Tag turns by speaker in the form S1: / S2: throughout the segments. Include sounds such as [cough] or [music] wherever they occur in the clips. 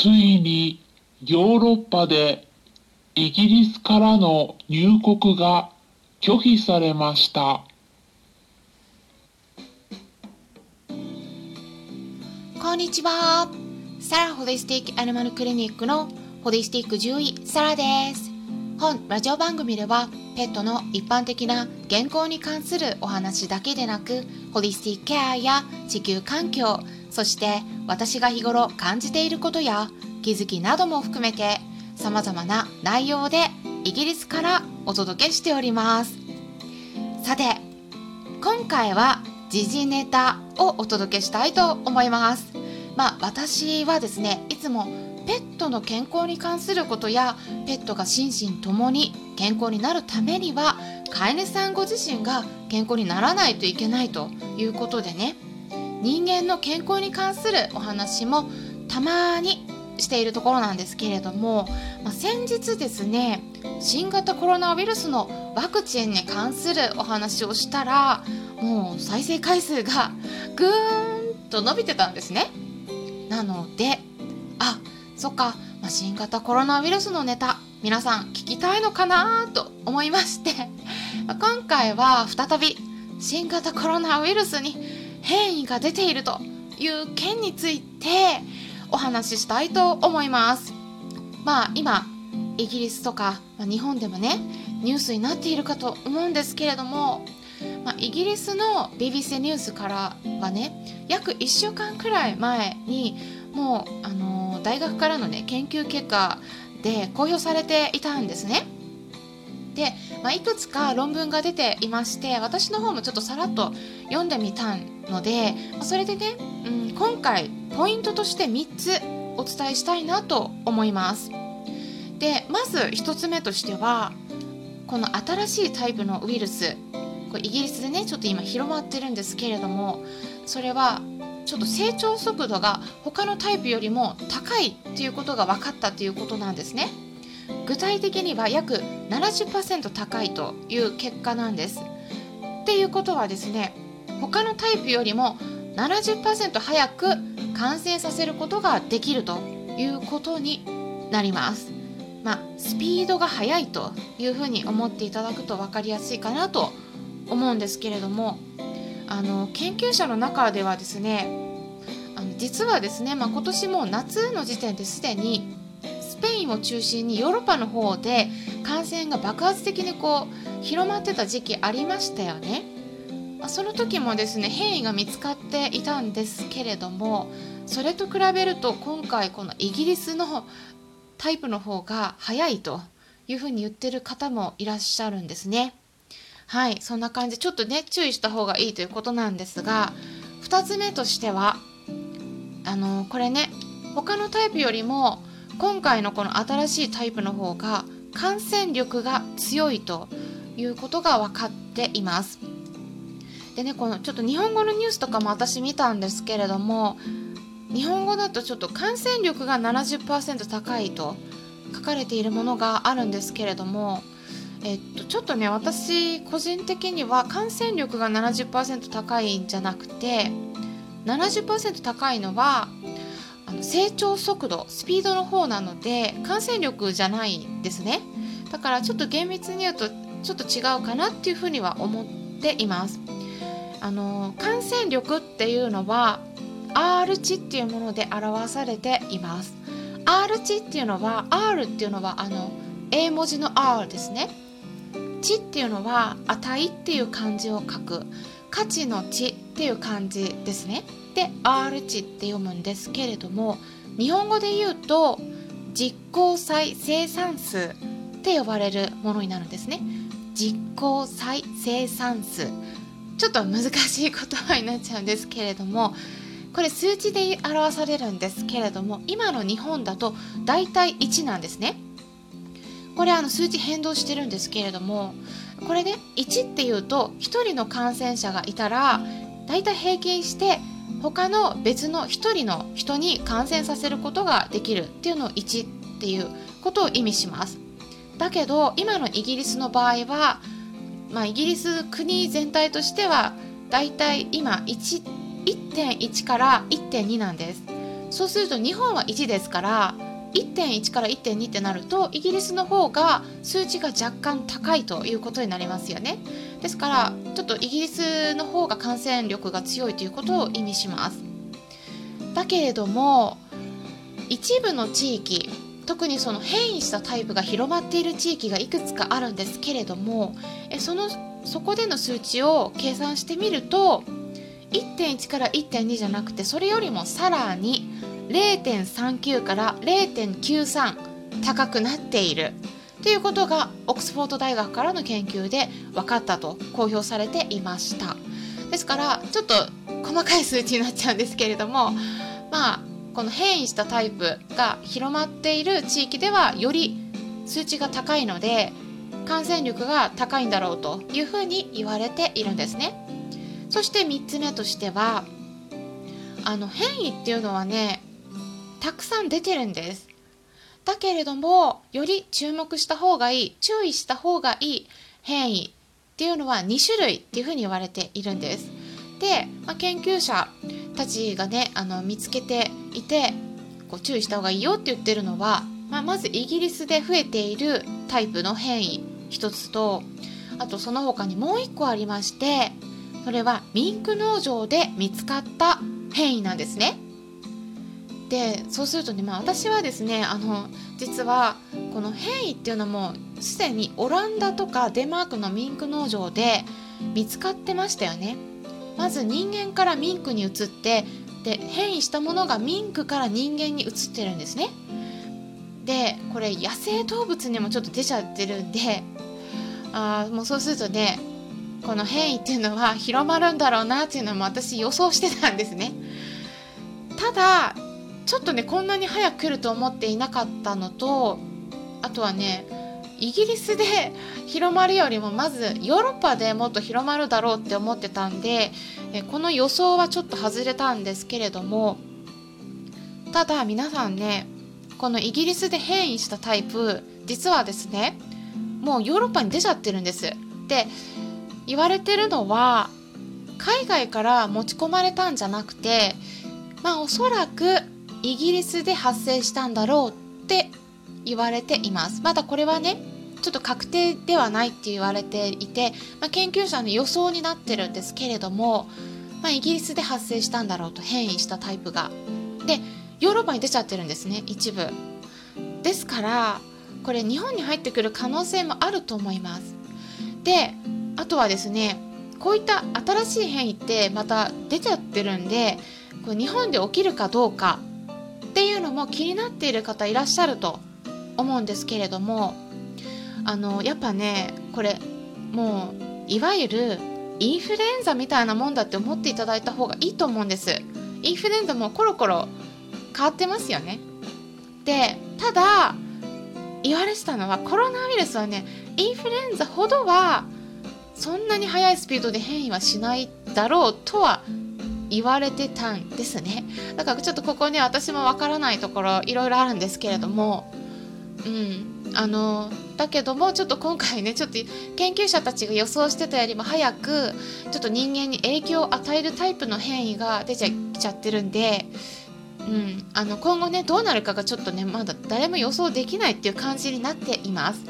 S1: ついにヨーロッパでイギリスからの入国が拒否されました。
S2: こんにちは。サラホリスティックアニマルクリニックのホリスティック獣医サラです。本ラジオ番組ではペットの一般的な健康に関するお話だけでなくホリスティックケアや地球環境そして私が日頃感じていることや気づきなども含めて様々な内容でイギリスからお届けしております。さて今回は時事ネタをお届けしたいと思います。まあ私はですねいつもペットの健康に関することやペットが心身ともに健康になるためには飼い主さんご自身が健康にならないといけないということでね人間の健康に関するお話もたまにしているところなんですけれども、まあ、先日ですね新型コロナウイルスのワクチンに関するお話をしたらもう再生回数が [laughs] ぐーんと伸びてたんですね。なのであそっか、まあ、新型コロナウイルスのネタ皆さん聞きたいのかなと思いまして今回は再び新型コロナウイルスに変異が出ているという件についてお話ししたいと思いますまあ今イギリスとか、まあ、日本でもねニュースになっているかと思うんですけれども、まあ、イギリスの BBC ニュースからはね約1週間くらい前にもう、あの大学からのね研究結果で公表されていたんですね。で、まあ、いくつか論文が出ていまして私の方もちょっとさらっと読んでみたのでそれでね、うん、今回ポイントとして3つお伝えしたいなと思います。でまず1つ目としてはこの新しいタイプのウイルスこれイギリスでねちょっと今広まってるんですけれどもそれはちょっと成長速度が他のタイプよりも高いっていうことが分かったということなんですね。具体的には約70%高いという結果なんです。っていうことはですね他のタイプよりも70%早く感染させることができるということになります。まあ、スピードが速いというふうに思っていただくと分かりやすいかなと思うんですけれどもあの研究者の中ではですねあの実はですね、まあ、今年も夏の時点ですでにンを中心にヨーロッパの方で感染が爆発的にこう広まってた時期ありましたよね。その時もですね変異が見つかっていたんですけれどもそれと比べると今回このイギリスのタイプの方が早いというふうに言ってる方もいらっしゃるんですね。はいそんな感じちょっとね注意した方がいいということなんですが2つ目としてはあのこれね他のタイプよりも今回のこの新しいタイプの方が感染力が強いということが分かっています。でねこのちょっと日本語のニュースとかも私見たんですけれども日本語だとちょっと感染力が70%高いと書かれているものがあるんですけれども、えっと、ちょっとね私個人的には感染力が70%高いんじゃなくて70%高いのはあの成長速度スピードの方なので感染力じゃないですね。だからちょっと厳密に言うとちょっと違うかなっていうふうには思っています。あの感染力っていうのは R 値っていうもので表されています。R 値っていうのは R っていうのはあの英文字の R ですね。値っていうのは値っていう漢字を書く。価値の値っていう漢字ですね。で R 値って読むんですけれども日本語で言うと実効再生産数って呼ばれるものになるんですね。実効再生産数。ちょっと難しい言葉になっちゃうんですけれどもこれ数値で表されるんですけれども今の日本だと大体1なんですね。これあの数値変動してるんですけれどもこれね1っていうと1人の感染者がいたら大体平均して他の別の1人の人に感染させることができるっていうのを1っていうことを意味します。だけど今のイギリスの場合はまあ、イギリス国全体としてはだいたい今1.1から1.2なんです。そうすると日本は1ですから1.1から1.2ってなるとイギリスの方が数値が若干高いということになりますよね。ですからちょっとイギリスの方が感染力が強いということを意味します。だけれども一部の地域特にその変異したタイプが広まっている地域がいくつかあるんですけれどもえそのそこでの数値を計算してみると1.1から1.2じゃなくてそれよりもさらに0.39から0.93高くなっている。ということがオックスフォード大学からの研究で分かったと公表されていました。ですからちょっと細かい数値になっちゃうんですけれどもまあこの変異したタイプが広まっている地域ではより数値が高いので感染力が高いんだろうというふうに言われているんですね。そして3つ目としてはあの変異っていうのはねたくさん出てるんです。だけれどもより注目した方がいい注意した方がいい変異っていうのは2種類っていうふうに言われているんですで、まあ、研究者たちがねあの見つけていてこう注意した方がいいよって言ってるのは、まあ、まずイギリスで増えているタイプの変異一つとあとその他にもう一個ありましてそれはミンク農場で見つかった変異なんですね。でそうするとね、まあ、私はですねあの実はこの変異っていうのもすでにオランダとかデンマークのミンク農場で見つかってましたよね。まず人間からミンクに移ってで変異したものがミンクから人間に移ってるんですね。でこれ野生動物にもちょっと出ちゃってるんであもうそうするとねこの変異っていうのは広まるんだろうなっていうのも私予想してたんですね。ただちょっとねこんなに早く来ると思っていなかったのとあとはねイギリスで [laughs] 広まるよりもまずヨーロッパでもっと広まるだろうって思ってたんでこの予想はちょっと外れたんですけれどもただ皆さんねこのイギリスで変異したタイプ実はですねもうヨーロッパに出ちゃってるんです。で言われてるのは海外から持ち込まれたんじゃなくてまあおそらくイギリスで発生したんだろうって言われています。まだこれはねちょっと確定ではないって言われていて、まあ、研究者の予想になってるんですけれども、まあ、イギリスで発生したんだろうと変異したタイプが。でヨーロッパに出ちゃってるんですね一部。ですからこれ日本に入ってくる可能性もあると思います。であとはですねこういった新しい変異ってまた出ちゃってるんでこれ日本で起きるかどうかっていうのも気になっている方いらっしゃると思うんですけれどもあのやっぱねこれもういわゆるインフルエンザみたいなもんだって思っていただいた方がいいと思うんです。インフルエンザもコロコロ変わってますよね。でただ言われてたのはコロナウイルスはねインフルエンザほどはそんなに速いスピードで変異はしないだろうとは言われてたんですね。だからちょっとここね私もわからないところいろいろあるんですけれども。うん。あのだけどもちょっと今回ねちょっと研究者たちが予想してたよりも早くちょっと人間に影響を与えるタイプの変異が出ちゃちゃってるんで、うん、あの今後ねどうなるかがちょっとねまだ誰も予想できないっていう感じになっています。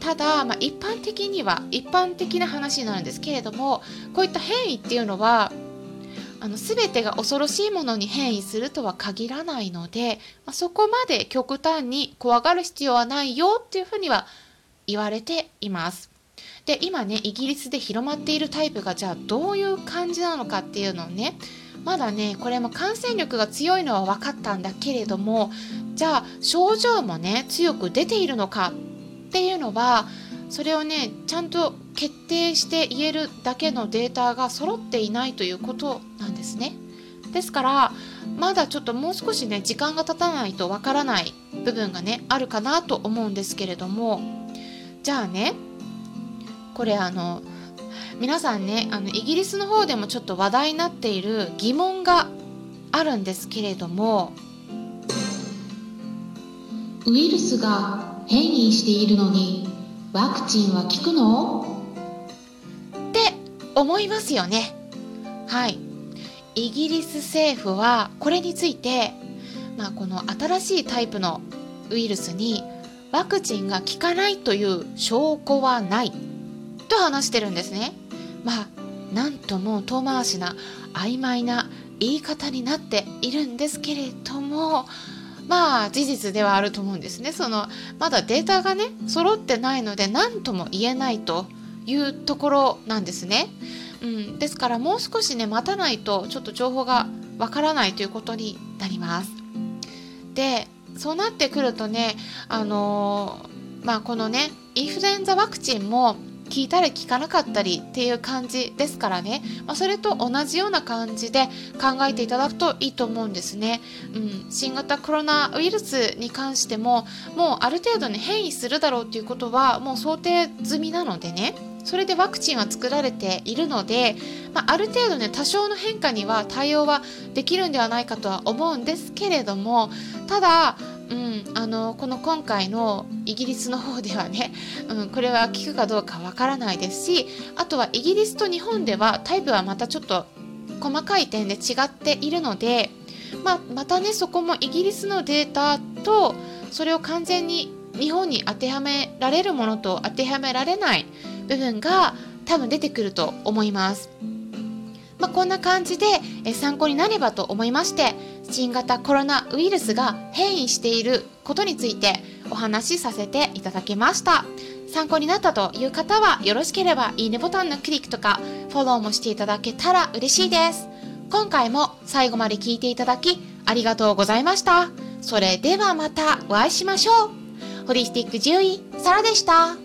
S2: ただ、まあ、一般的には一般的な話になるんですけれどもこういった変異っていうのはあの全てが恐ろしいものに変異するとは限らないので、まあ、そこまで極端に怖がる必要はないよっていうふうには言われています。で今ねイギリスで広まっているタイプがじゃあどういう感じなのかっていうのをねまだねこれも感染力が強いのは分かったんだけれどもじゃあ症状もね強く出ているのかっていうのはそれをねちゃんと決定して言えるだけのデータが揃っていないということなんですね。ですからまだちょっともう少しね時間が経たないとわからない部分がねあるかなと思うんですけれども。じゃあねこれあの皆さんねあのイギリスの方でもちょっと話題になっている疑問があるんですけれども。ウイルスが変異しているのにワクチンは効くの？思いますよねはいイギリス政府はこれについて、まあ、この新しいタイプのウイルスにワクチンが効かないという証拠はないと話してるんですね。まあなんとも遠回しな曖昧な言い方になっているんですけれどもまあ事実ではあると思うんですね。そのまだデータがね揃ってないので何とも言えないというところなんですね。うん、ですからもう少しね待たないとちょっと情報がわからないということになります。でそうなってくるとねあのー、まあこのねインフルエンザワクチンも効いたり効かなかったりっていう感じですからね、まあ、それと同じような感じで考えていただくといいと思うんですね、うん、新型コロナウイルスに関してももうある程度ね変異するだろうということはもう想定済みなのでね。それでワクチンは作られているので、まあ、ある程度ね多少の変化には対応はできるんではないかとは思うんですけれどもただうん、あのこの今回のイギリスの方ではね、うん、これは効くかどうかわからないですしあとはイギリスと日本ではタイプはまたちょっと細かい点で違っているので、まあ、またねそこもイギリスのデータとそれを完全に日本に当てはめられるものと当てはめられない部分が多分出てくると思います。まあ、こんな感じで参考になればと思いまして新型コロナウイルスが変異していることについてお話しさせていただきました。参考になったという方はよろしければいいねボタンのクリックとかフォローもしていただけたら嬉しいです。今回も最後まで聞いていただきありがとうございました。それではまたお会いしましょう。ホリスティック獣医サラでした。